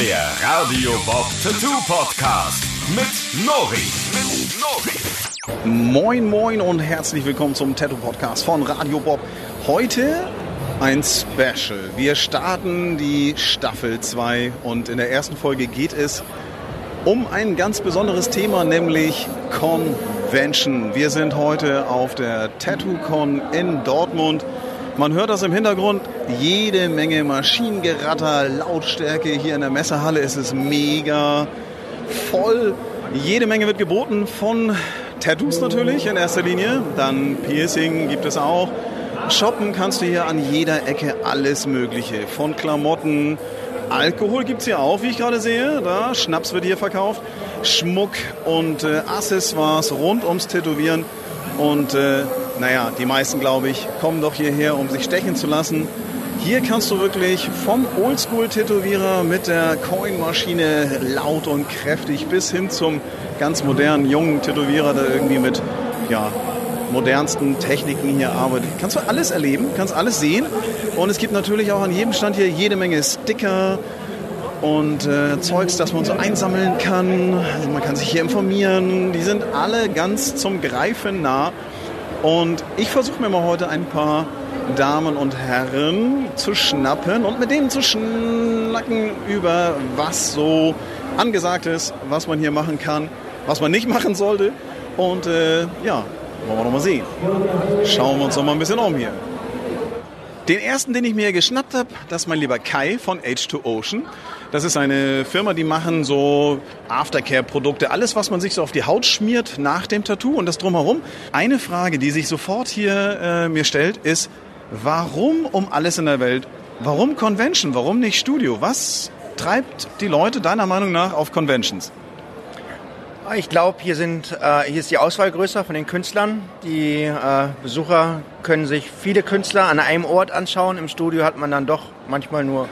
Der Radio Bob Tattoo Podcast mit Nori. Mit Nori. Moin, moin und herzlich willkommen zum Tattoo Podcast von Radio Bob. Heute ein Special. Wir starten die Staffel 2 und in der ersten Folge geht es um ein ganz besonderes Thema, nämlich Convention. Wir sind heute auf der TattooCon in Dortmund. Man hört das im Hintergrund, jede Menge Maschinengeratter, Lautstärke hier in der Messehalle. Es ist mega voll. Jede Menge wird geboten von Tattoos natürlich in erster Linie. Dann Piercing gibt es auch. Shoppen kannst du hier an jeder Ecke alles Mögliche. Von Klamotten, Alkohol gibt es hier auch, wie ich gerade sehe. Da, Schnaps wird hier verkauft. Schmuck und äh, Accessoires rund ums Tätowieren. Und äh, naja, die meisten, glaube ich, kommen doch hierher, um sich stechen zu lassen. Hier kannst du wirklich vom Oldschool-Tätowierer mit der Coin-Maschine laut und kräftig bis hin zum ganz modernen, jungen Tätowierer, der irgendwie mit ja, modernsten Techniken hier arbeitet. Kannst du alles erleben, kannst alles sehen. Und es gibt natürlich auch an jedem Stand hier jede Menge Sticker und äh, Zeugs, das man so einsammeln kann. Also man kann sich hier informieren. Die sind alle ganz zum Greifen nah. Und ich versuche mir mal heute ein paar Damen und Herren zu schnappen und mit denen zu schnacken über was so angesagt ist, was man hier machen kann, was man nicht machen sollte. Und äh, ja, wollen wir noch mal sehen. Schauen wir uns noch mal ein bisschen um hier. Den ersten, den ich mir geschnappt habe, das ist mein lieber Kai von H2Ocean. Das ist eine Firma, die machen so Aftercare-Produkte, alles, was man sich so auf die Haut schmiert nach dem Tattoo und das drumherum. Eine Frage, die sich sofort hier äh, mir stellt, ist, warum um alles in der Welt? Warum Convention? Warum nicht Studio? Was treibt die Leute deiner Meinung nach auf Conventions? Ich glaube, hier, äh, hier ist die Auswahl größer von den Künstlern. Die äh, Besucher können sich viele Künstler an einem Ort anschauen. Im Studio hat man dann doch manchmal nur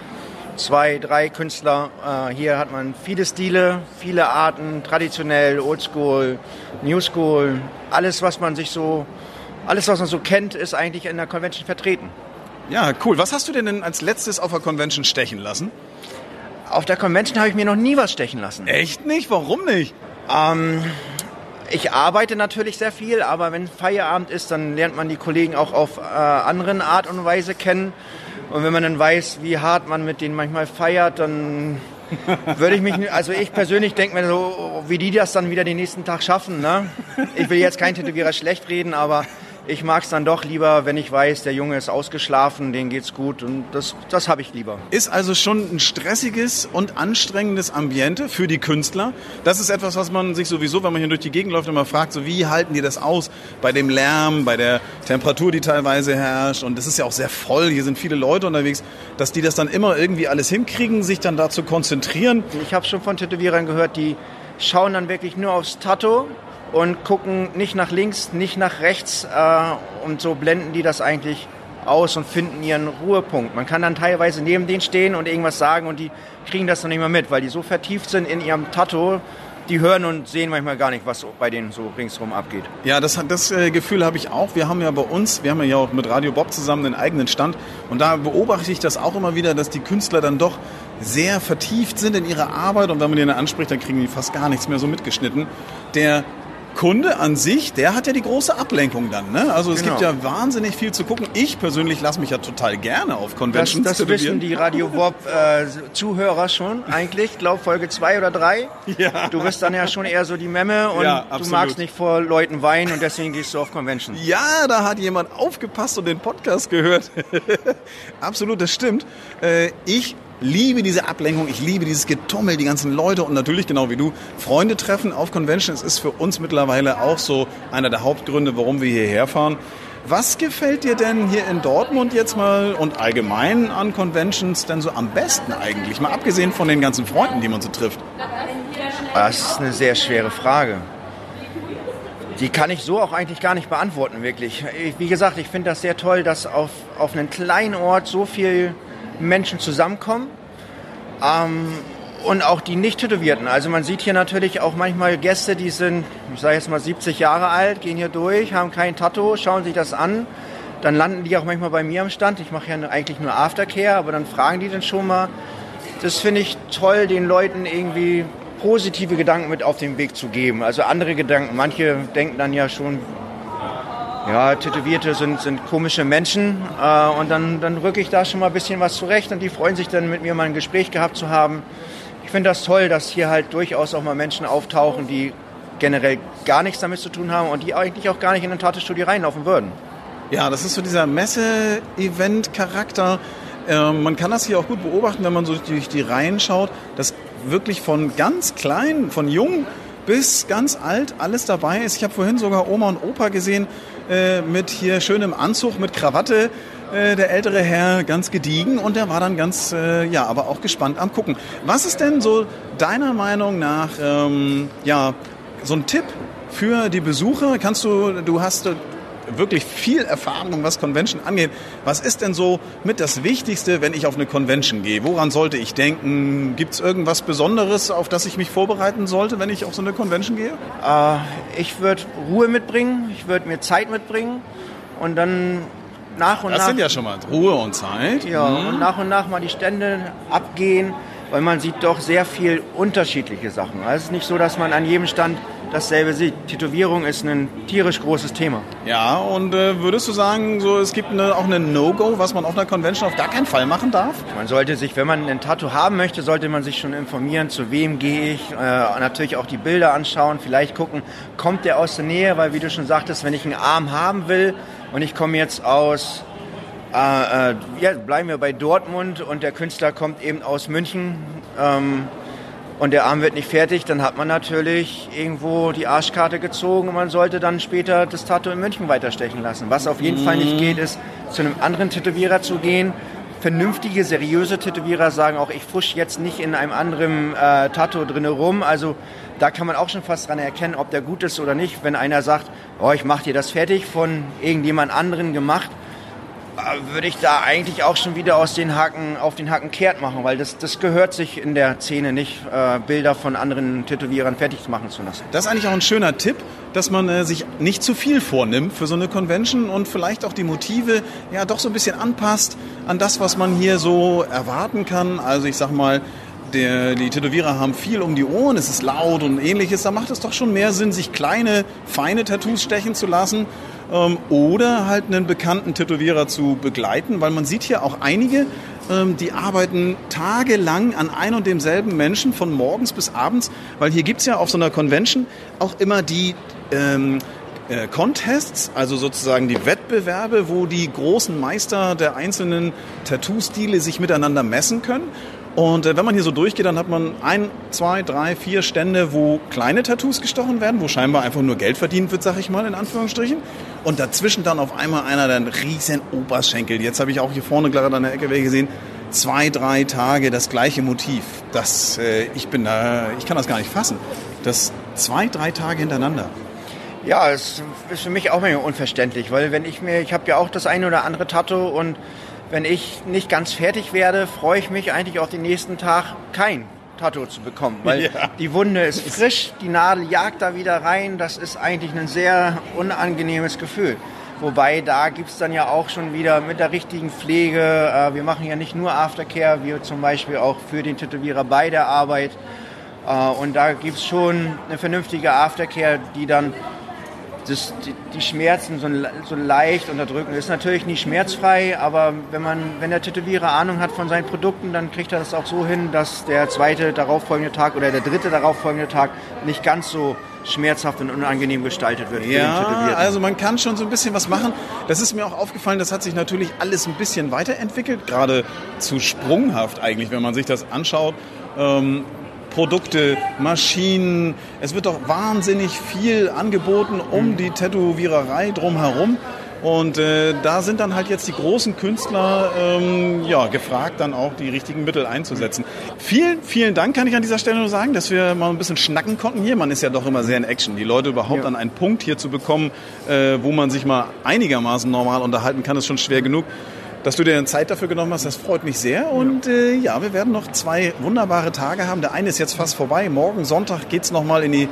zwei, drei Künstler. Äh, hier hat man viele Stile, viele Arten, traditionell, oldschool, newschool. Alles, was man sich so, alles, was man so kennt, ist eigentlich in der Convention vertreten. Ja, cool. Was hast du denn, denn als letztes auf der Convention stechen lassen? Auf der Convention habe ich mir noch nie was stechen lassen. Echt nicht? Warum nicht? Ähm, ich arbeite natürlich sehr viel, aber wenn Feierabend ist, dann lernt man die Kollegen auch auf äh, anderen Art und Weise kennen. Und wenn man dann weiß, wie hart man mit denen manchmal feiert, dann würde ich mich, also ich persönlich denke mir so, wie die das dann wieder den nächsten Tag schaffen. Ne? Ich will jetzt kein Tätowierer schlecht reden, aber ich mag es dann doch lieber, wenn ich weiß, der Junge ist ausgeschlafen, denen geht's gut und das, das habe ich lieber. Ist also schon ein stressiges und anstrengendes Ambiente für die Künstler. Das ist etwas, was man sich sowieso, wenn man hier durch die Gegend läuft, immer fragt, so wie halten die das aus bei dem Lärm, bei der Temperatur, die teilweise herrscht und es ist ja auch sehr voll, hier sind viele Leute unterwegs, dass die das dann immer irgendwie alles hinkriegen, sich dann da zu konzentrieren. Ich habe schon von Tätowierern gehört, die schauen dann wirklich nur aufs Tattoo und gucken nicht nach links, nicht nach rechts äh, und so blenden die das eigentlich aus und finden ihren Ruhepunkt. Man kann dann teilweise neben denen stehen und irgendwas sagen und die kriegen das noch nicht mehr mit, weil die so vertieft sind in ihrem Tattoo, die hören und sehen manchmal gar nicht, was bei denen so ringsherum abgeht. Ja, das, das äh, Gefühl habe ich auch. Wir haben ja bei uns, wir haben ja auch mit Radio Bob zusammen einen eigenen Stand und da beobachte ich das auch immer wieder, dass die Künstler dann doch sehr vertieft sind in ihrer Arbeit und wenn man dann anspricht, dann kriegen die fast gar nichts mehr so mitgeschnitten. Der Kunde an sich, der hat ja die große Ablenkung dann. Ne? Also es Genau. gibt ja wahnsinnig viel zu gucken. Ich persönlich lasse mich ja total gerne auf Das, Conventions das tätowieren. wissen die Radio Bob äh, Zuhörer schon eigentlich, glaub Folge zwei oder drei. Ja. Du bist dann ja schon eher so die Memme und Ja, du magst nicht vor Leuten weinen und deswegen gehst du auf Convention. Ja, da hat jemand aufgepasst und den Podcast gehört. Absolut, das stimmt. Äh, Ich liebe diese Ablenkung, ich liebe dieses Getummel, die ganzen Leute und natürlich genau wie du, Freunde treffen auf Convention. Es ist für uns mittlerweile auch so einer der Hauptgründe, warum wir hierher fahren. Was gefällt dir denn hier in Dortmund jetzt mal und allgemein an Conventions denn so am besten eigentlich? Mal abgesehen von den ganzen Freunden, die man so trifft. Das ist eine sehr schwere Frage. Die kann ich so auch eigentlich gar nicht beantworten, wirklich. Ich, wie gesagt, ich finde das sehr toll, dass auf, auf einem kleinen Ort so viel Menschen zusammenkommen. Ähm, und auch die Nicht-Tätowierten. Also man sieht hier natürlich auch manchmal Gäste, die sind, ich sage jetzt mal 70 Jahre alt, gehen hier durch, haben kein Tattoo, schauen sich das an. Dann landen die auch manchmal bei mir am Stand. Ich mache ja eigentlich nur Aftercare, aber dann fragen die dann schon mal, das finde ich toll, den Leuten irgendwie positive Gedanken mit auf den Weg zu geben. Also andere Gedanken. Manche denken dann ja schon, ja, Tätowierte sind, sind komische Menschen. Äh, und dann, dann rücke ich da schon mal ein bisschen was zurecht und die freuen sich dann mit mir mal ein Gespräch gehabt zu haben. Ich finde das toll, dass hier halt durchaus auch mal Menschen auftauchen, die generell gar nichts damit zu tun haben und die eigentlich auch gar nicht in ein Tattoo-Studio reinlaufen würden. Ja, das ist so dieser Messe-Event-Charakter. Äh, man kann das hier auch gut beobachten, wenn man so durch die Reihen schaut, dass wirklich von ganz klein, von jung bis ganz alt alles dabei ist. Ich habe vorhin sogar Oma und Opa gesehen äh, mit hier schönem Anzug, mit Krawatte. Äh, der ältere Herr ganz gediegen und der war dann ganz, äh, ja, aber auch gespannt am Gucken. Was ist denn so deiner Meinung nach, ähm, ja, so ein Tipp für die Besucher? Kannst du, du hast wirklich viel Erfahrung, was Convention angeht. Was ist denn so mit das Wichtigste, wenn ich auf eine Convention gehe? Woran sollte ich denken? Gibt es irgendwas Besonderes, auf das ich mich vorbereiten sollte, wenn ich auf so eine Convention gehe? Äh, ich würde Ruhe mitbringen, ich würde mir Zeit mitbringen und dann nach und das nach... Das sind ja schon mal Ruhe und Zeit. Ja, mhm. und nach und nach mal die Stände abgehen, weil man sieht doch sehr viel unterschiedliche Sachen. Also es ist nicht so, dass man an jedem Stand dasselbe sieht. Tätowierung ist ein tierisch großes Thema. Ja, und äh, würdest du sagen, so, es gibt eine, auch eine No-Go, was man auf einer Convention auf gar keinen Fall machen darf? Man sollte sich, wenn man ein Tattoo haben möchte, sollte man sich schon informieren, zu wem gehe ich, äh, natürlich auch die Bilder anschauen, vielleicht gucken, kommt der aus der Nähe, weil wie du schon sagtest, wenn ich einen Arm haben will und ich komme jetzt aus äh, äh, ja, bleiben wir bei Dortmund und der Künstler kommt eben aus München. Ähm, und der Arm wird nicht fertig, dann hat man natürlich irgendwo die Arschkarte gezogen und man sollte dann später das Tattoo in München weiterstechen lassen. Was auf jeden mhm. Fall nicht geht, ist zu einem anderen Tätowierer zu gehen. Vernünftige, seriöse Tätowierer sagen auch, ich fusch jetzt nicht in einem anderen äh, Tattoo drin rum. Also da kann man auch schon fast dran erkennen, ob der gut ist oder nicht. Wenn einer sagt, oh, ich mache dir das fertig, von irgendjemand anderen gemacht, würde ich da eigentlich auch schon wieder aus den Haken auf den Haken kehrt machen, weil das, das gehört sich in der Szene nicht, äh, Bilder von anderen Tätowierern fertig machen zu lassen. Das ist eigentlich auch ein schöner Tipp, dass man äh, sich nicht zu viel vornimmt für so eine Convention und vielleicht auch die Motive ja doch so ein bisschen anpasst an das, was man hier so erwarten kann. Also ich sag mal, der, die Tätowierer haben viel um die Ohren, es ist laut und ähnliches. Da macht es doch schon mehr Sinn, sich kleine, feine Tattoos stechen zu lassen ähm, oder halt einen bekannten Tätowierer zu begleiten, weil man sieht hier auch einige, ähm, die arbeiten tagelang an ein und demselben Menschen von morgens bis abends, weil hier gibt es ja auf so einer Convention auch immer die ähm, äh, Contests, also sozusagen die Wettbewerbe, wo die großen Meister der einzelnen Tattoo-Stile sich miteinander messen können. Und äh, wenn man hier so durchgeht, dann hat man ein, zwei, drei, vier Stände, wo kleine Tattoos gestochen werden, wo scheinbar einfach nur Geld verdient wird, sag ich mal, in Anführungsstrichen. Und dazwischen dann auf einmal einer, einen riesen Oberschenkel. Jetzt habe ich auch hier vorne gerade an der Ecke gesehen. Zwei, drei Tage das gleiche Motiv. Das, äh, ich bin da, ich kann das gar nicht fassen. Das zwei, drei Tage hintereinander. Ja, es ist für mich auch manchmal unverständlich, weil wenn ich mir, ich habe ja auch das eine oder andere Tattoo und wenn ich nicht ganz fertig werde, freue ich mich eigentlich auch den nächsten Tag kein Tattoo zu bekommen, weil ja. die Wunde ist frisch, die Nadel jagt da wieder rein. Das ist eigentlich ein sehr unangenehmes Gefühl. Wobei da gibt es dann ja auch schon wieder mit der richtigen Pflege, äh, wir machen ja nicht nur Aftercare, wir zum Beispiel auch für den Tätowierer bei der Arbeit. Äh, und da gibt es schon eine vernünftige Aftercare, die dann das, die, die, Schmerzen so, so, leicht unterdrücken. Das ist natürlich nicht schmerzfrei, aber wenn, man, wenn der Tätowierer Ahnung hat von seinen Produkten, dann kriegt er das auch so hin, dass der zweite darauffolgende Tag oder der dritte darauffolgende Tag nicht ganz so schmerzhaft und unangenehm gestaltet wird. Ja, also man kann schon so ein bisschen was machen. Das ist mir auch aufgefallen, das hat sich natürlich alles ein bisschen weiterentwickelt, gerade zu sprunghaft eigentlich, wenn man sich das anschaut. Ähm, Produkte, Maschinen. Es wird doch wahnsinnig viel angeboten um die Tätowiererei drumherum. Und äh, da sind dann halt jetzt die großen Künstler ähm, ja, gefragt, dann auch die richtigen Mittel einzusetzen. Vielen, vielen Dank kann ich an dieser Stelle nur sagen, dass wir mal ein bisschen schnacken konnten hier. Man ist ja doch immer sehr in Action. Die Leute überhaupt ja. an einen Punkt hier zu bekommen, äh, wo man sich mal einigermaßen normal unterhalten kann, ist schon schwer genug. Dass du dir Zeit dafür genommen hast, das freut mich sehr. Und äh, ja, wir werden noch zwei wunderbare Tage haben. Der eine ist jetzt fast vorbei. Morgen Sonntag geht es nochmal in die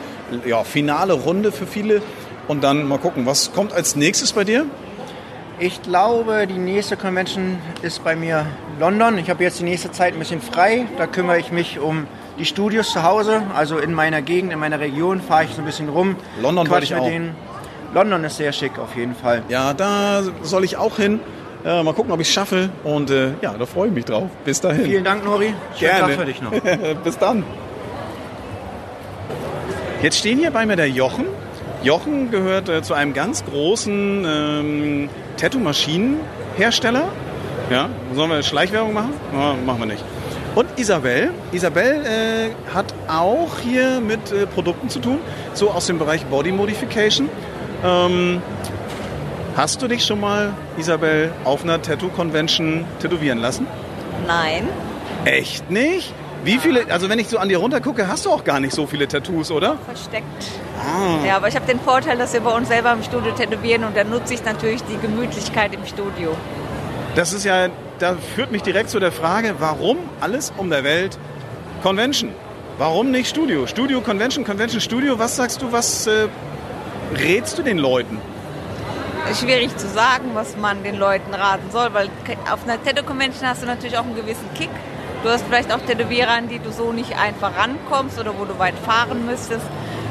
ja, finale Runde für viele. Und dann mal gucken, was kommt als nächstes bei dir? Ich glaube, die nächste Convention ist bei mir London. Ich habe jetzt die nächste Zeit ein bisschen frei. Da kümmere ich mich um die Studios zu Hause. Also in meiner Gegend, in meiner Region fahre ich so ein bisschen rum. London wollte ich auch. denen. London ist sehr schick auf jeden Fall. Ja, da soll ich auch hin. Äh, mal gucken, ob ich es schaffe. Und äh, ja, da freue ich mich drauf. Bis dahin. Vielen Dank, Nori. Schönen Gerne. Tag für dich noch. Bis dann. Jetzt stehen hier bei mir der Jochen. Jochen gehört äh, zu einem ganz großen ähm, Tattoo-Maschinenhersteller. Ja, sollen wir Schleichwerbung machen? Ja, machen wir nicht. Und Isabel. Isabel äh, hat auch hier mit äh, Produkten zu tun, so aus dem Bereich Body Modification. Ähm, hast du dich schon mal, Isabel, auf einer Tattoo-Convention tätowieren lassen? Nein. Echt nicht? Wie viele, also wenn ich so an dir runtergucke, hast du auch gar nicht so viele Tattoos, oder? Versteckt. Ah. Ja, aber ich habe den Vorteil, dass wir bei uns selber im Studio tätowieren und dann nutze ich natürlich die Gemütlichkeit im Studio. Das ist ja, da führt mich direkt zu der Frage, warum alles um der Welt Convention? Warum nicht Studio? Studio, Convention, Convention, Studio. Was sagst du, was äh, rätst du den Leuten? Schwierig zu sagen, was man den Leuten raten soll, weil auf einer Tattoo-Convention hast du natürlich auch einen gewissen Kick. Du hast vielleicht auch Tätowierer, an die du so nicht einfach rankommst oder wo du weit fahren müsstest.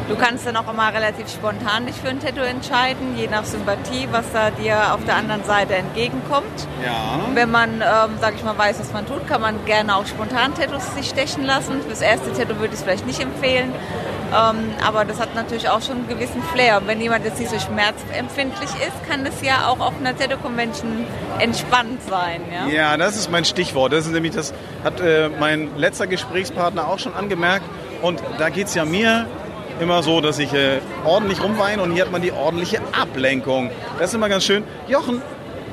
Du kannst dann auch immer relativ spontan dich für ein Tattoo entscheiden, je nach Sympathie, was da dir auf der anderen Seite entgegenkommt. Ja. Wenn man, ähm, sag ich mal, weiß, was man tut, kann man gerne auch spontan Tattoos sich stechen lassen. Fürs erste Tattoo würde ich es vielleicht nicht empfehlen. Ähm, aber das hat natürlich auch schon einen gewissen Flair. Und wenn jemand jetzt nicht so schmerzempfindlich ist, kann das ja auch auf einer Tattoo-Convention entspannt sein. Ja? Ja, das ist mein Stichwort. Das ist nämlich, das hat äh, mein letzter Gesprächspartner auch schon angemerkt. Und da geht es ja mir immer so, dass ich äh, ordentlich rumweine und hier hat man die ordentliche Ablenkung. Das ist immer ganz schön. Jochen,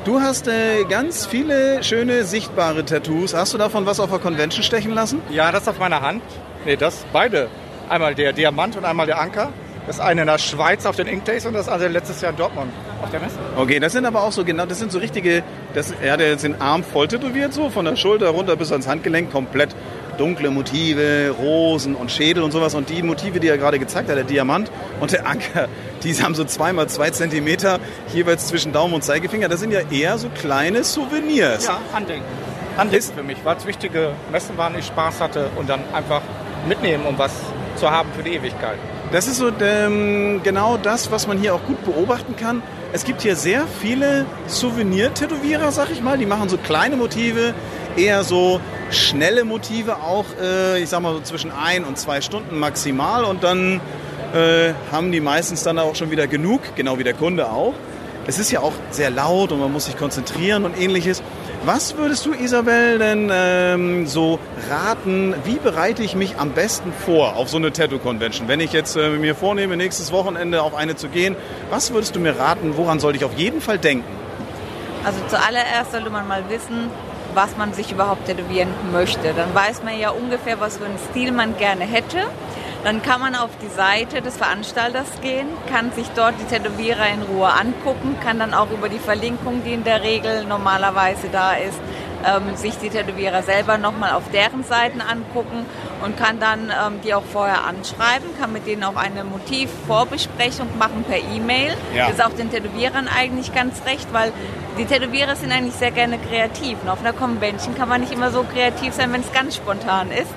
du hast äh, ganz viele schöne sichtbare Tattoos. Hast du davon was auf der Convention stechen lassen? Ja, das auf meiner Hand. Nee, das beide. Einmal der Diamant und einmal der Anker. Das eine in der Schweiz auf den Inkdays und das andere letztes Jahr in Dortmund auf der Messe. Okay, das sind aber auch so genau, das sind so richtige, das, er hat ja jetzt den Arm voll tätowiert, so von der Schulter runter bis ans Handgelenk, komplett dunkle Motive, Rosen und Schädel und sowas. Und die Motive, die er gerade gezeigt hat, der Diamant und der Anker, die haben so zweimal zwei Zentimeter jeweils zwischen Daumen und Zeigefinger. Das sind ja eher so kleine Souvenirs. Ja, Andenken. Andenken für mich, weil es wichtige Messen waren, ich Spaß hatte und dann einfach mitnehmen, um was zu haben für die Ewigkeit. Das ist so ähm, genau das, was man hier auch gut beobachten kann. Es gibt hier sehr viele Souvenir-Tätowierer, sag ich mal. Die machen so kleine Motive, eher so schnelle Motive, auch äh, ich sag mal so zwischen ein und zwei Stunden maximal. Und dann äh, haben die meistens dann auch schon wieder genug, genau wie der Kunde auch. Es ist ja auch sehr laut und man muss sich konzentrieren und ähnliches. Was würdest du, Isabel, denn ähm, so raten, wie bereite ich mich am besten vor auf so eine Tattoo-Convention? Wenn ich jetzt äh, mir vornehme, nächstes Wochenende auf eine zu gehen, was würdest du mir raten, woran sollte ich auf jeden Fall denken? Also zuallererst sollte man mal wissen, was man sich überhaupt tätowieren möchte. Dann weiß man ja ungefähr, was für einen Stil man gerne hätte. Dann kann man auf die Seite des Veranstalters gehen, kann sich dort die Tätowierer in Ruhe angucken, kann dann auch über die Verlinkung, die in der Regel normalerweise da ist, ähm, sich die Tätowierer selber nochmal auf deren Seiten angucken und kann dann ähm, die auch vorher anschreiben, kann mit denen auch eine Motivvorbesprechung machen per E-Mail. Ja. Das ist auch den Tätowierern eigentlich ganz recht, weil die Tätowierer sind eigentlich sehr gerne kreativ. Und auf einer Convention kann man nicht immer so kreativ sein, wenn es ganz spontan ist.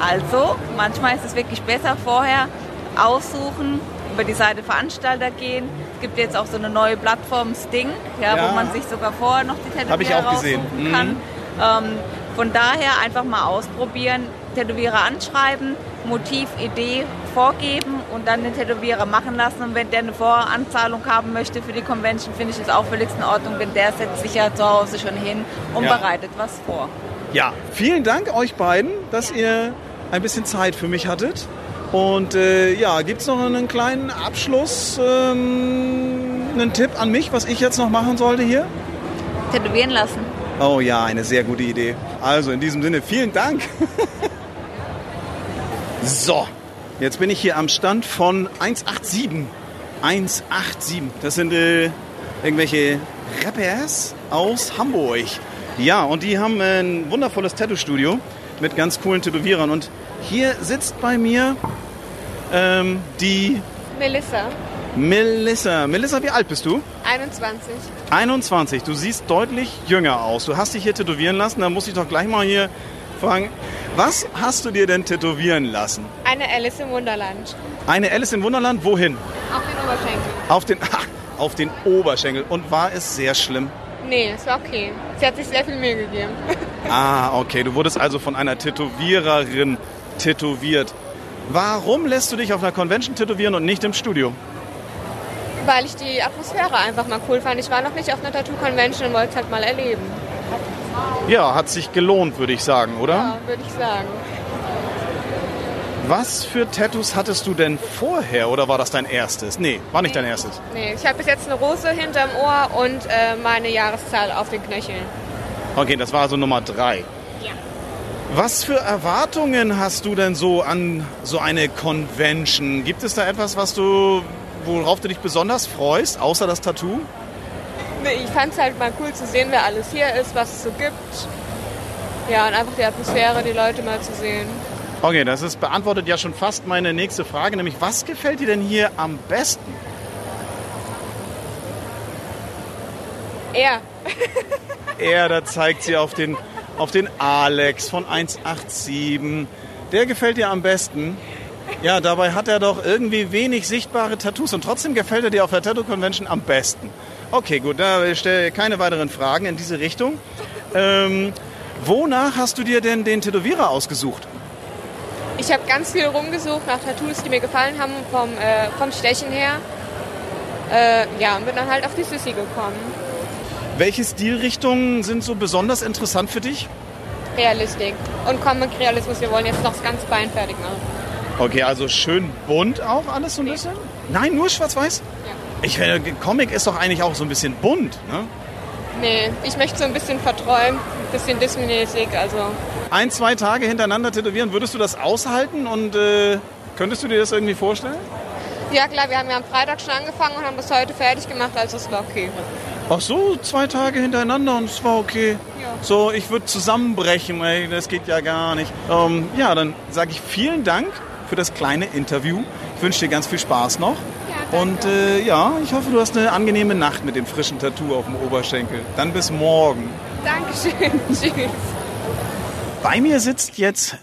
Also, manchmal ist es wirklich besser vorher aussuchen, über die Seite Veranstalter gehen. Es gibt jetzt auch so eine neue Plattform Sting, ja, Ja. wo man sich sogar vorher noch die Tätowierer raussuchen Mhm. kann. Ähm, von daher einfach mal ausprobieren, Tätowierer anschreiben, Motiv, Idee vorgeben und dann den Tätowierer machen lassen. Und wenn der eine Voranzahlung haben möchte für die Convention, finde ich es auch völlig in Ordnung, denn der setzt sich ja zu Hause schon hin und Ja. bereitet was vor. Ja, vielen Dank euch beiden, dass ihr ein bisschen Zeit für mich hattet. Und äh, ja, gibt es noch einen kleinen Abschluss, ähm, einen Tipp an mich, was ich jetzt noch machen sollte hier? Tätowieren lassen. Oh ja, eine sehr gute Idee. Also in diesem Sinne, vielen Dank. so, jetzt bin ich hier am Stand von 187. 187. Das sind äh, irgendwelche Rappers aus Hamburg. Ja, und die haben ein wundervolles Tattoo-Studio mit ganz coolen Tätowierern. Und hier sitzt bei mir ähm, die Melissa. Melissa. Melissa, wie alt bist du? 21. 21. Du siehst deutlich jünger aus. Du hast dich hier tätowieren lassen. Da muss ich doch gleich mal hier fragen. Was hast du dir denn tätowieren lassen? Eine Alice im Wunderland. Eine Alice in Wunderland, wohin? Auf den Oberschenkel. Auf den, ach, auf den Oberschenkel. Und war es sehr schlimm? Nee, es war okay. Sie hat sich sehr viel Mühe gegeben. Ah, okay. Du wurdest also von einer Tätowiererin tätowiert. Warum lässt du dich auf einer Convention tätowieren und nicht im Studio? Weil ich die Atmosphäre einfach mal cool fand. Ich war noch nicht auf einer Tattoo-Convention und wollte es halt mal erleben. Ja, hat sich gelohnt, würde ich sagen, oder? Ja, würde ich sagen. Was für Tattoos hattest du denn vorher oder war das dein erstes? Nee, war nicht dein erstes. Nee, ich habe bis jetzt eine Rose hinterm Ohr und äh, meine Jahreszahl auf den Knöcheln. Okay, das war also Nummer drei. Ja. Was für Erwartungen hast du denn so an so eine Convention? Gibt es da etwas, was du, worauf du dich besonders freust, außer das Tattoo? Nee, ich fand es halt mal cool zu sehen, wer alles hier ist, was es so gibt. Ja, und einfach die Atmosphäre, die Leute mal zu sehen. Okay, das ist beantwortet ja schon fast meine nächste Frage, nämlich was gefällt dir denn hier am besten? Er. Er, da zeigt sie auf den, auf den Alex von 187. Der gefällt dir am besten. Ja, dabei hat er doch irgendwie wenig sichtbare Tattoos und trotzdem gefällt er dir auf der Tattoo Convention am besten. Okay, gut, da stelle ich keine weiteren Fragen in diese Richtung. Ähm, wonach hast du dir denn den Tätowierer ausgesucht? Ich habe ganz viel rumgesucht nach Tattoos, die mir gefallen haben vom, äh, vom Stechen her. Äh, ja, und bin dann halt auf die Sissy gekommen. Welche Stilrichtungen sind so besonders interessant für dich? Realistik und Comic-Realismus. Wir wollen jetzt noch das ganze Bein fertig machen. Okay, also schön bunt auch alles so ein bisschen? Nein, nur schwarz-weiß? Ja. Ich finde, Comic ist doch eigentlich auch so ein bisschen bunt, ne? Nee, ich möchte so ein bisschen verträumt, ein bisschen Disney-mäßig, also Ein, zwei Tage hintereinander tätowieren, würdest du das aushalten und äh, könntest du dir das irgendwie vorstellen? Ja klar, wir haben ja am Freitag schon angefangen und haben das heute fertig gemacht, also es war okay. Ach so, zwei Tage hintereinander und es war okay. Ja. So, ich würde zusammenbrechen, ey, das geht ja gar nicht. Ähm, ja, dann sage ich vielen Dank für das kleine Interview. Ich wünsche dir ganz viel Spaß noch. Ja, Und äh, ja, ich hoffe, du hast eine angenehme Nacht mit dem frischen Tattoo auf dem Oberschenkel. Dann bis morgen. Dankeschön, tschüss. Bei mir sitzt jetzt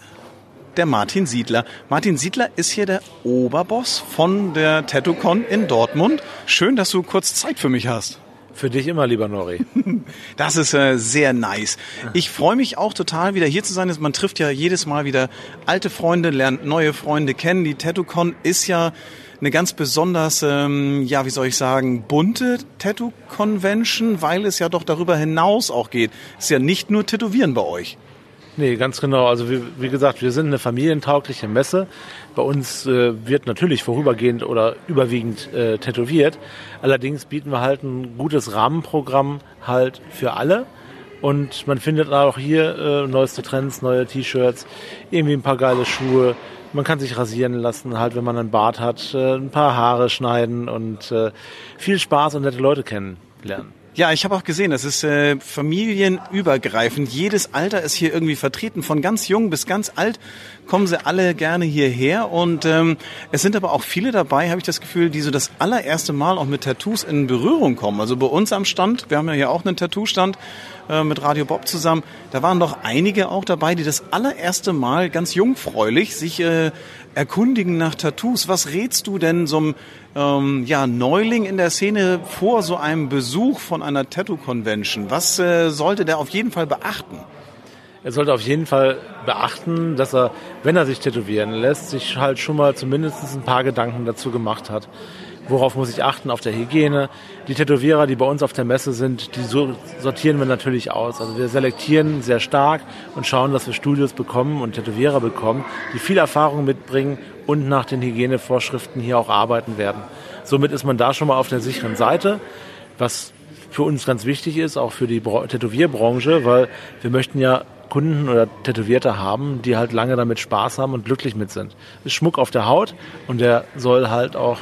der Martin Siedler. Martin Siedler ist hier der Oberboss von der TattooCon in Dortmund. Schön, dass du kurz Zeit für mich hast. Für dich immer, lieber Nori. Das ist äh, sehr nice. Ich freue mich auch total, wieder hier zu sein. Man trifft ja jedes Mal wieder alte Freunde, lernt neue Freunde kennen. Die TattooCon ist ja eine ganz besonders, ähm, ja, wie soll ich sagen, bunte Tattoo-Convention, weil es ja doch darüber hinaus auch geht. Es ist ja nicht nur Tätowieren bei euch. Nee, ganz genau. Also wie, wie gesagt, wir sind eine familientaugliche Messe. Bei uns äh, wird natürlich vorübergehend oder überwiegend äh, tätowiert. Allerdings bieten wir halt ein gutes Rahmenprogramm halt für alle. Und man findet auch hier äh, neueste Trends, neue T-Shirts, irgendwie ein paar geile Schuhe. Man kann sich rasieren lassen, halt, wenn man einen Bart hat, äh, ein paar Haare schneiden und äh, viel Spaß und nette Leute kennenlernen. Ja, ich habe auch gesehen, das ist äh, familienübergreifend. Jedes Alter ist hier irgendwie vertreten. Von ganz jung bis ganz alt kommen sie alle gerne hierher. Und ähm, es sind aber auch viele dabei, habe ich das Gefühl, die so das allererste Mal auch mit Tattoos in Berührung kommen. Also bei uns am Stand, wir haben ja hier auch einen Tattoo-Stand äh, mit Radio Bob zusammen, da waren doch einige auch dabei, die das allererste Mal ganz jungfräulich sich äh, erkundigen nach Tattoos. Was rätst du denn so einem ähm, ja, Neuling in der Szene vor so einem Besuch von einer Tattoo-Convention? Was äh, sollte der auf jeden Fall beachten? Er sollte auf jeden Fall beachten, dass er, wenn er sich tätowieren lässt, sich halt schon mal zumindest ein paar Gedanken dazu gemacht hat. Worauf muss ich achten? Auf der Hygiene. Die Tätowierer, die bei uns auf der Messe sind, die so- sortieren wir natürlich aus. Also wir selektieren sehr stark und schauen, dass wir Studios bekommen und Tätowierer bekommen, die viel Erfahrung mitbringen und nach den Hygienevorschriften hier auch arbeiten werden. Somit ist man da schon mal auf der sicheren Seite, was für uns ganz wichtig ist, auch für die Bra- Tätowierbranche, weil wir möchten ja Kunden oder Tätowierte haben, die halt lange damit Spaß haben und glücklich mit sind. Ist Schmuck auf der Haut und der soll halt auch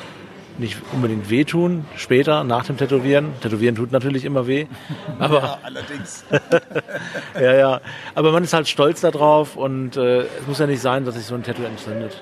nicht unbedingt wehtun, später, nach dem Tätowieren. Tätowieren tut natürlich immer weh. Aber, allerdings. ja, ja. Aber man ist halt stolz darauf und äh, es muss ja nicht sein, dass sich so ein Tattoo entzündet.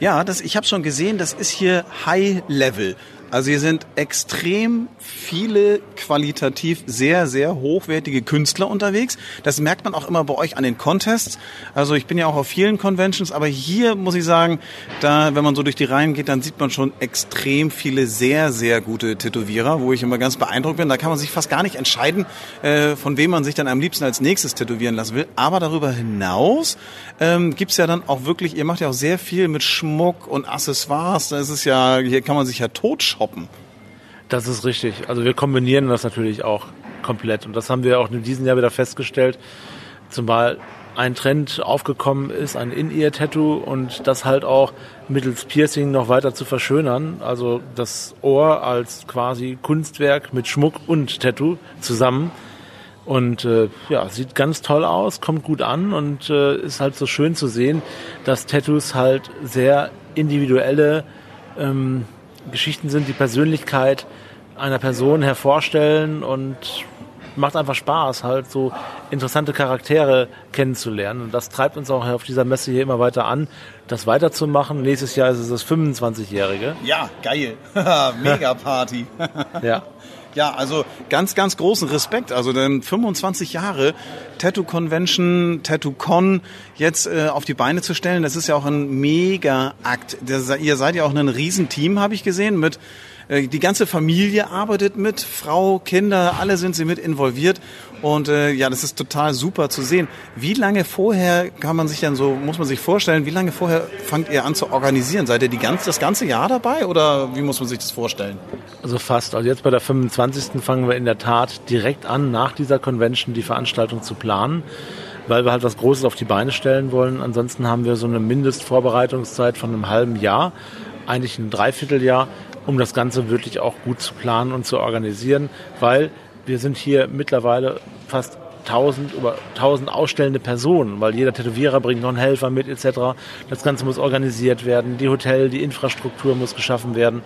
Ja, das, ich habe schon gesehen, das ist hier High Level. Also hier sind extrem viele qualitativ sehr, sehr hochwertige Künstler unterwegs. Das merkt man auch immer bei euch an den Contests. Also ich bin ja auch auf vielen Conventions, aber hier muss ich sagen, da, wenn man so durch die Reihen geht, dann sieht man schon extrem viele sehr, sehr gute Tätowierer, wo ich immer ganz beeindruckt bin. Da kann man sich fast gar nicht entscheiden, äh, von wem man sich dann am liebsten als nächstes tätowieren lassen will. Aber darüber hinaus ähm, gibt's ja dann auch wirklich, ihr macht ja auch sehr viel mit Schmuck und Accessoires. Das ist ja, hier kann man sich ja totshoppen. Das ist richtig. Also wir kombinieren das natürlich auch komplett. Und das haben wir auch in diesem Jahr wieder festgestellt. Zumal ein Trend aufgekommen ist, ein In-Ear-Tattoo und das halt auch mittels Piercing noch weiter zu verschönern. Also das Ohr als quasi Kunstwerk mit Schmuck und Tattoo zusammen. Und äh, ja, sieht ganz toll aus, kommt gut an und äh, ist halt so schön zu sehen, dass Tattoos halt sehr individuelle ähm, Geschichten sind, die Persönlichkeit einer Person hervorstellen und macht einfach Spaß, halt so interessante Charaktere kennenzulernen. Und das treibt uns auch auf dieser Messe hier immer weiter an, das weiterzumachen. Nächstes Jahr ist es das 25-Jährige. Ja, geil. Mega Party. Ja. Ja, also ganz, ganz großen Respekt. Also denn 25 Jahre Tattoo Convention, Tattoo Con jetzt äh, auf die Beine zu stellen, das ist ja auch ein Mega-Akt. Ihr seid ja auch ein Riesenteam, habe ich gesehen, mit äh, die ganze Familie arbeitet mit, Frau, Kinder, alle sind sie mit involviert. Und äh, ja, das ist total super zu sehen. Wie lange vorher kann man sich denn so, muss man sich vorstellen, wie lange vorher fangt ihr an zu organisieren? Seid ihr die ganz, das ganze Jahr dabei oder wie muss man sich das vorstellen? Also fast. Also jetzt bei der 25. fangen wir in der Tat direkt an, nach dieser Convention die Veranstaltung zu planen, weil wir halt was Großes auf die Beine stellen wollen. Ansonsten haben wir so eine Mindestvorbereitungszeit von einem halben Jahr, eigentlich ein Dreivierteljahr, um das Ganze wirklich auch gut zu planen und zu organisieren, weil wir sind hier mittlerweile fast 1000 über 1000 ausstellende Personen, weil jeder Tätowierer bringt noch einen Helfer mit etc. Das Ganze muss organisiert werden, die Hotel, die Infrastruktur muss geschaffen werden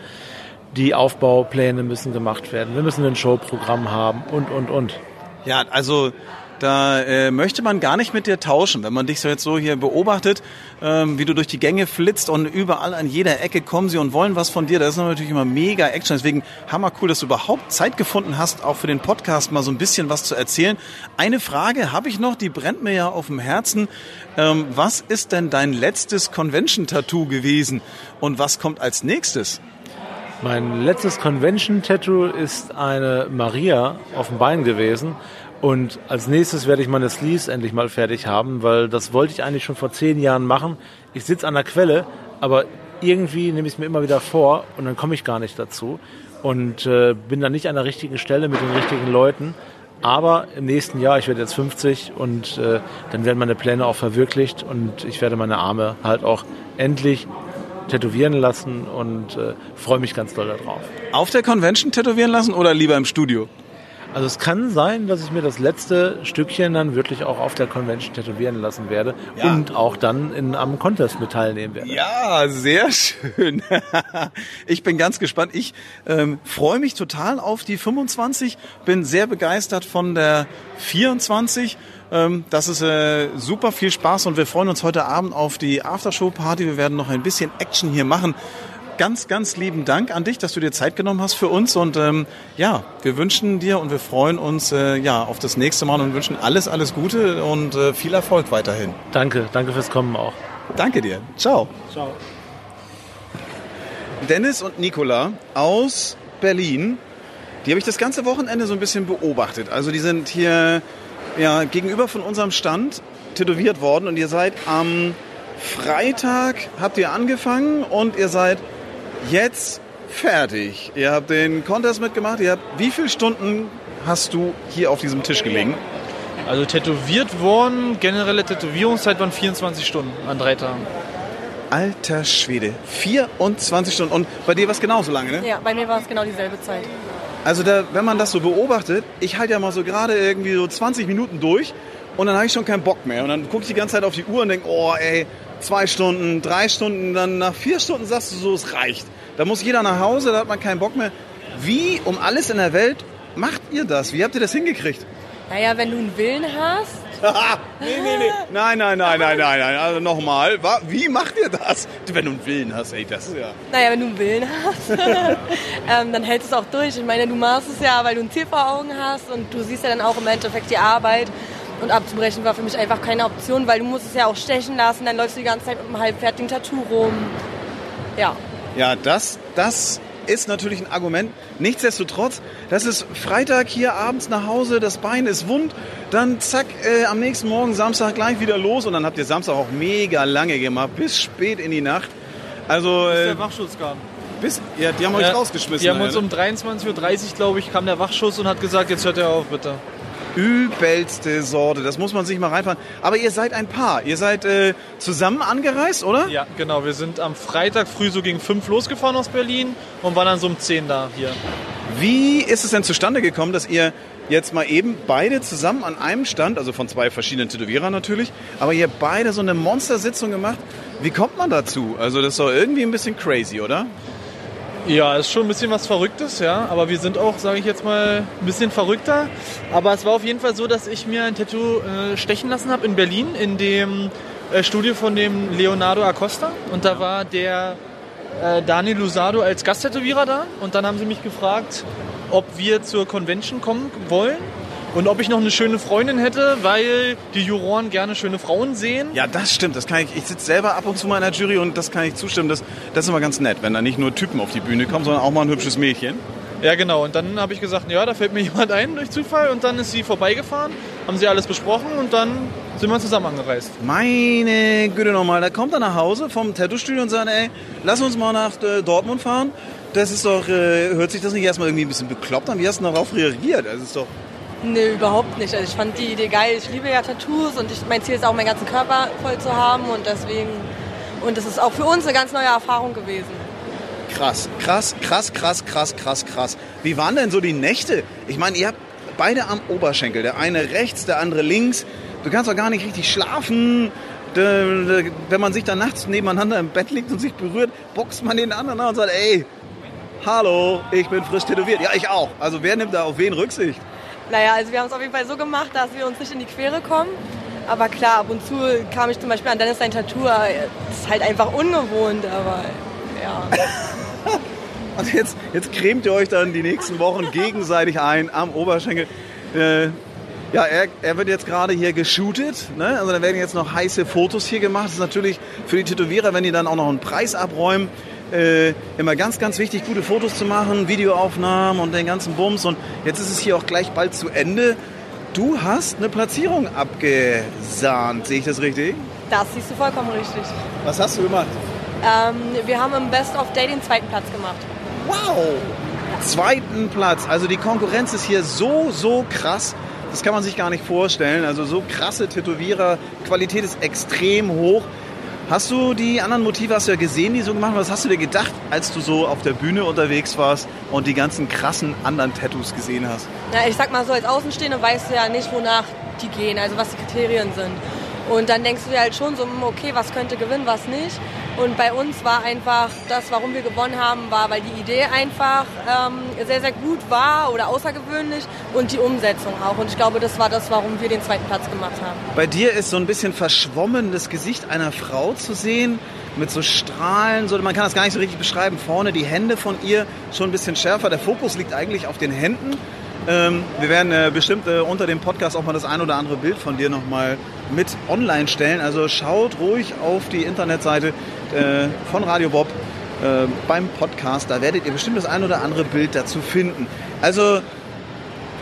die Aufbaupläne müssen gemacht werden. Wir müssen ein Showprogramm haben und, und, und. Ja, also da äh, möchte man gar nicht mit dir tauschen, wenn man dich so jetzt so hier beobachtet, ähm, wie du durch die Gänge flitzt und überall an jeder Ecke kommen sie und wollen was von dir. Das ist natürlich immer mega Action. Deswegen hammer cool, dass du überhaupt Zeit gefunden hast, auch für den Podcast mal so ein bisschen was zu erzählen. Eine Frage habe ich noch, die brennt mir ja auf dem Herzen. Ähm, was ist denn dein letztes Convention-Tattoo gewesen und was kommt als nächstes? Mein letztes Convention-Tattoo ist eine Maria auf dem Bein gewesen. Und als nächstes werde ich meine Sleeves endlich mal fertig haben, weil das wollte ich eigentlich schon vor zehn Jahren machen. Ich sitze an der Quelle, aber irgendwie nehme ich es mir immer wieder vor und dann komme ich gar nicht dazu. Und äh, bin dann nicht an der richtigen Stelle mit den richtigen Leuten. Aber im nächsten Jahr, ich werde jetzt 50 und äh, dann werden meine Pläne auch verwirklicht und ich werde meine Arme halt auch endlich tätowieren lassen und äh, freue mich ganz doll darauf. Auf der Convention tätowieren lassen oder lieber im Studio? Also es kann sein, dass ich mir das letzte Stückchen dann wirklich auch auf der Convention tätowieren lassen werde Ja. und auch dann in, am Contest mit teilnehmen werde. Ja, sehr schön. ich bin ganz gespannt. Ich ähm, freue mich total auf die 25, bin sehr begeistert von der 24. Ähm, das ist äh, super viel Spaß und wir freuen uns heute Abend auf die Aftershow-Party. Wir werden noch ein bisschen Action hier machen. Ganz, ganz lieben Dank an dich, dass du dir Zeit genommen hast für uns und ähm, ja, wir wünschen dir und wir freuen uns äh, ja auf das nächste Mal und wünschen alles, alles Gute und äh, viel Erfolg weiterhin. Danke, danke fürs Kommen auch. Danke dir. Ciao. Ciao. Dennis und Nicola aus Berlin, die habe ich das ganze Wochenende so ein bisschen beobachtet. Also die sind hier ja, gegenüber von unserem Stand tätowiert worden und ihr seid am Freitag habt ihr angefangen und ihr seid jetzt fertig. Ihr habt den Contest mitgemacht. Ihr habt wie viele Stunden hast du hier auf diesem Tisch gelegen? Also tätowiert worden, generelle Tätowierungszeit waren 24 Stunden an drei Tagen. Alter Schwede, 24 Stunden. Und bei dir war es genauso lange, ne? Ja, bei mir war es genau dieselbe Zeit. Also da, wenn man das so beobachtet, ich halte ja mal so gerade irgendwie so 20 Minuten durch und dann habe ich schon keinen Bock mehr. Und dann gucke ich die ganze Zeit auf die Uhr und denke, oh ey, zwei Stunden, drei Stunden, dann nach vier Stunden sagst du so, es reicht. Da muss jeder nach Hause, da hat man keinen Bock mehr. Wie um alles in der Welt macht ihr das? Wie habt ihr das hingekriegt? Naja, wenn du einen Willen hast nee, nee, nee. Nein, nein, nein, nein, nein, nein. Also nochmal. Wie macht ihr das? Wenn du einen Willen hast, ey, das ist ja. Naja, wenn du einen Willen hast, ähm, dann hältst du es auch durch. Ich meine, du machst es ja, weil du ein Ziel vor Augen hast und du siehst ja dann auch im Endeffekt die Arbeit. Und abzubrechen war für mich einfach keine Option, weil du musst es ja auch stechen lassen, dann läufst du die ganze Zeit mit einem halbfertigen Tattoo rum. Ja. Ja, das, das ist natürlich ein Argument. Nichtsdestotrotz, das ist Freitag hier abends nach Hause, das Bein ist wund, dann zack, äh, am nächsten Morgen Samstag gleich wieder los und dann habt ihr Samstag auch mega lange gemacht, bis spät in die Nacht. Also, Bis äh, der Wachschuss kam. bis, ja, die haben euch Ja, rausgeschmissen. Die haben uns Alter. um 23.30 Uhr, glaube ich, kam der Wachschuss und hat gesagt, jetzt hört er auf, bitte. Übelste Sorte, das muss man sich mal reinfahren. Aber ihr seid ein Paar, ihr seid äh, zusammen angereist, oder? Ja, genau. Wir sind am Freitag früh so gegen 5 losgefahren aus Berlin und waren dann so um 10 da hier. Wie ist es denn zustande gekommen, dass ihr jetzt mal eben beide zusammen an einem Stand, also von zwei verschiedenen Tätowierern natürlich, aber ihr beide so eine Monstersitzung gemacht? Wie kommt man dazu? Also das ist doch irgendwie ein bisschen crazy, oder? Ja, ist schon ein bisschen was Verrücktes, ja. Aber wir sind auch, sage ich jetzt mal, ein bisschen verrückter. Aber es war auf jeden Fall so, dass ich mir ein Tattoo äh, stechen lassen habe in Berlin, in dem äh, Studio von dem Leonardo Acosta. Und da war der äh, Daniel Lusado als Gasttätowierer da. Und dann haben sie mich gefragt, ob wir zur Convention kommen wollen. Und ob ich noch eine schöne Freundin hätte, weil die Juroren gerne schöne Frauen sehen. Ja, das stimmt. Das kann ich. Ich sitze selber ab und zu mal in der Jury und das kann ich zustimmen. Das, das ist immer ganz nett, wenn da nicht nur Typen auf die Bühne kommen, sondern auch mal ein hübsches Mädchen. Ja, genau. Und dann habe ich gesagt, ja, da fällt mir jemand ein durch Zufall. Und dann ist sie vorbeigefahren, haben sie alles besprochen und dann sind wir zusammen angereist. Meine Güte nochmal, da kommt er nach Hause vom Tattoo-Studio und sagt, ey, lass uns mal nach äh, Dortmund fahren. Das ist doch, äh, hört sich das nicht erstmal irgendwie ein bisschen bekloppt an? Wie hast du darauf reagiert? Das ist doch. Nee, überhaupt nicht. Also ich fand die Idee geil. Ich liebe ja Tattoos und ich, mein Ziel ist auch, meinen ganzen Körper voll zu haben und deswegen... Und das ist auch für uns eine ganz neue Erfahrung gewesen. Krass, krass, krass, krass, krass, krass, krass. Wie waren denn so die Nächte? Ich meine, ihr habt beide am Oberschenkel. Der eine rechts, der andere links. Du kannst doch gar nicht richtig schlafen. Wenn man sich dann nachts nebeneinander im Bett liegt und sich berührt, boxt man den anderen an und sagt, ey, hallo, ich bin frisch tätowiert. Ja, ich auch. Also wer nimmt da auf wen Rücksicht? Naja, also wir haben es auf jeden Fall so gemacht, dass wir uns nicht in die Quere kommen. Aber klar, ab und zu kam ich zum Beispiel an Dennis sein Tattoo. Das ist halt einfach ungewohnt, aber ja. Und jetzt, jetzt cremt ihr euch dann die nächsten Wochen gegenseitig ein am Oberschenkel. Äh, ja, er, er wird jetzt gerade hier geshootet. Ne? Also da werden jetzt noch heiße Fotos hier gemacht. Das ist natürlich für die Tätowierer, wenn die dann auch noch einen Preis abräumen, äh, immer ganz, ganz wichtig, gute Fotos zu machen, Videoaufnahmen und den ganzen Bums. Und jetzt ist es hier auch gleich bald zu Ende. Du hast eine Platzierung abgesahnt, sehe ich das richtig? Das siehst du vollkommen richtig. Was hast du gemacht? Ähm, wir haben im Best of Day den zweiten Platz gemacht. Wow! Zweiten Platz. Also die Konkurrenz ist hier so, so krass. Das kann man sich gar nicht vorstellen. Also so krasse Tätowierer. Qualität ist extrem hoch. Hast du die anderen Motive, hast du ja gesehen, die so gemacht haben? Was hast du dir gedacht, als du so auf der Bühne unterwegs warst und die ganzen krassen anderen Tattoos gesehen hast? Ja, ich sag mal so, als Außenstehende weißt du ja nicht, wonach die gehen, also was die Kriterien sind. Und dann denkst du dir halt schon so, hm, okay, was könnte gewinnen, was nicht. Und bei uns war einfach das, warum wir gewonnen haben, war, weil die Idee einfach ähm, sehr, sehr gut war oder außergewöhnlich und die Umsetzung auch. Und ich glaube, das war das, warum wir den zweiten Platz gemacht haben. Bei dir ist so ein bisschen verschwommen das Gesicht einer Frau zu sehen, mit so Strahlen, so, man kann das gar nicht so richtig beschreiben. Vorne die Hände von ihr schon ein bisschen schärfer. Der Fokus liegt eigentlich auf den Händen. Ähm, wir werden äh, bestimmt äh, unter dem Podcast auch mal das ein oder andere Bild von dir nochmal mit online stellen. Also schaut ruhig auf die Internetseite äh, von Radio Bob äh, beim Podcast. Da werdet ihr bestimmt das ein oder andere Bild dazu finden. Also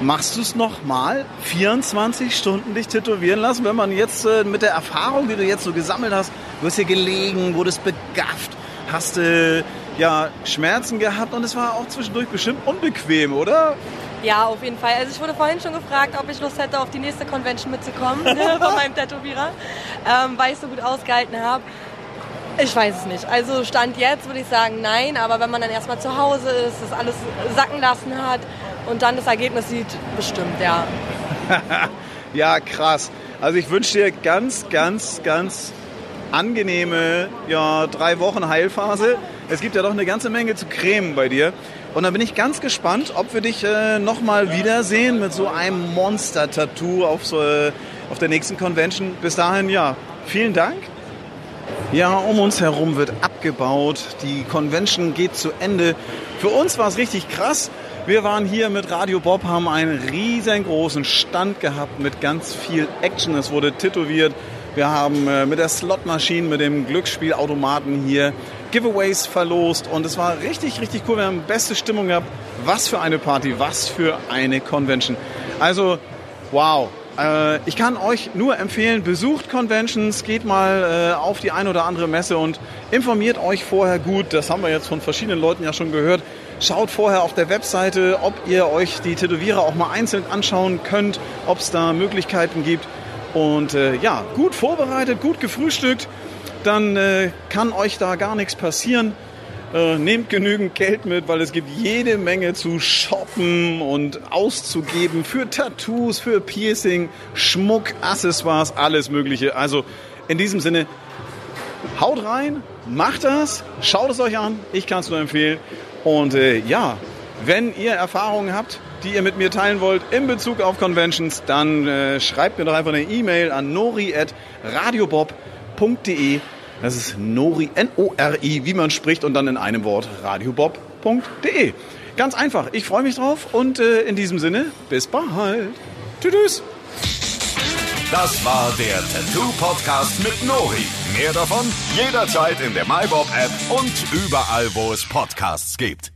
Machst du es nochmal? 24 Stunden dich tätowieren lassen? Wenn man jetzt äh, mit der Erfahrung, die du jetzt so gesammelt hast, du hast hier gelegen, wurdest begafft, hast äh, ja Schmerzen gehabt und es war auch zwischendurch bestimmt unbequem, oder? Ja, auf jeden Fall. Also ich wurde vorhin schon gefragt, ob ich Lust hätte, auf die nächste Convention mitzukommen ne, von meinem Tätowierer, ähm, weil ich so gut ausgehalten habe. Ich weiß es nicht. Also Stand jetzt würde ich sagen nein, aber wenn man dann erstmal zu Hause ist, das alles sacken lassen hat und dann das Ergebnis sieht, bestimmt, ja. ja, krass. Also ich wünsche dir ganz, ganz, ganz angenehme ja, drei Wochen Heilphase. Es gibt ja doch eine ganze Menge zu cremen bei dir. Und dann bin ich ganz gespannt, ob wir dich äh, nochmal wiedersehen mit so einem Monster-Tattoo auf so, äh, auf der nächsten Convention. Bis dahin, ja, vielen Dank. Ja, um uns herum wird abgebaut. Die Convention geht zu Ende. Für uns war es richtig krass. Wir waren hier mit Radio Bob, haben einen riesengroßen Stand gehabt mit ganz viel Action. Es wurde tätowiert. Wir haben äh, mit der Slotmaschine, mit dem Glücksspielautomaten hier Giveaways verlost und es war richtig, richtig cool. Wir haben beste Stimmung gehabt. Was für eine Party, was für eine Convention. Also, wow. Äh, ich kann euch nur empfehlen, besucht Conventions, geht mal äh, auf die ein oder andere Messe und informiert euch vorher gut. Das haben wir jetzt von verschiedenen Leuten ja schon gehört. Schaut vorher auf der Webseite, ob ihr euch die Tätowierer auch mal einzeln anschauen könnt, ob es da Möglichkeiten gibt. Und äh, ja, gut vorbereitet, gut gefrühstückt, dann äh, kann euch da gar nichts passieren. Äh, nehmt genügend Geld mit, weil es gibt jede Menge zu shoppen und auszugeben für Tattoos, für Piercing, Schmuck, Accessoires, alles Mögliche. Also in diesem Sinne, haut rein, macht das, schaut es euch an. Ich kann es nur empfehlen. Und äh, ja, wenn ihr Erfahrungen habt, die ihr mit mir teilen wollt in Bezug auf Conventions, dann äh, schreibt mir doch einfach eine E-Mail an nori.radiobob.de. Das ist Nori, N-O-R-I, wie man spricht und dann in einem Wort radiobob.de. Ganz einfach. Ich freue mich drauf und äh, in diesem Sinne, bis bald. Tschüss. Das war der Tattoo Podcast mit Nori. Mehr davon jederzeit in der MyBob App und überall, wo es Podcasts gibt.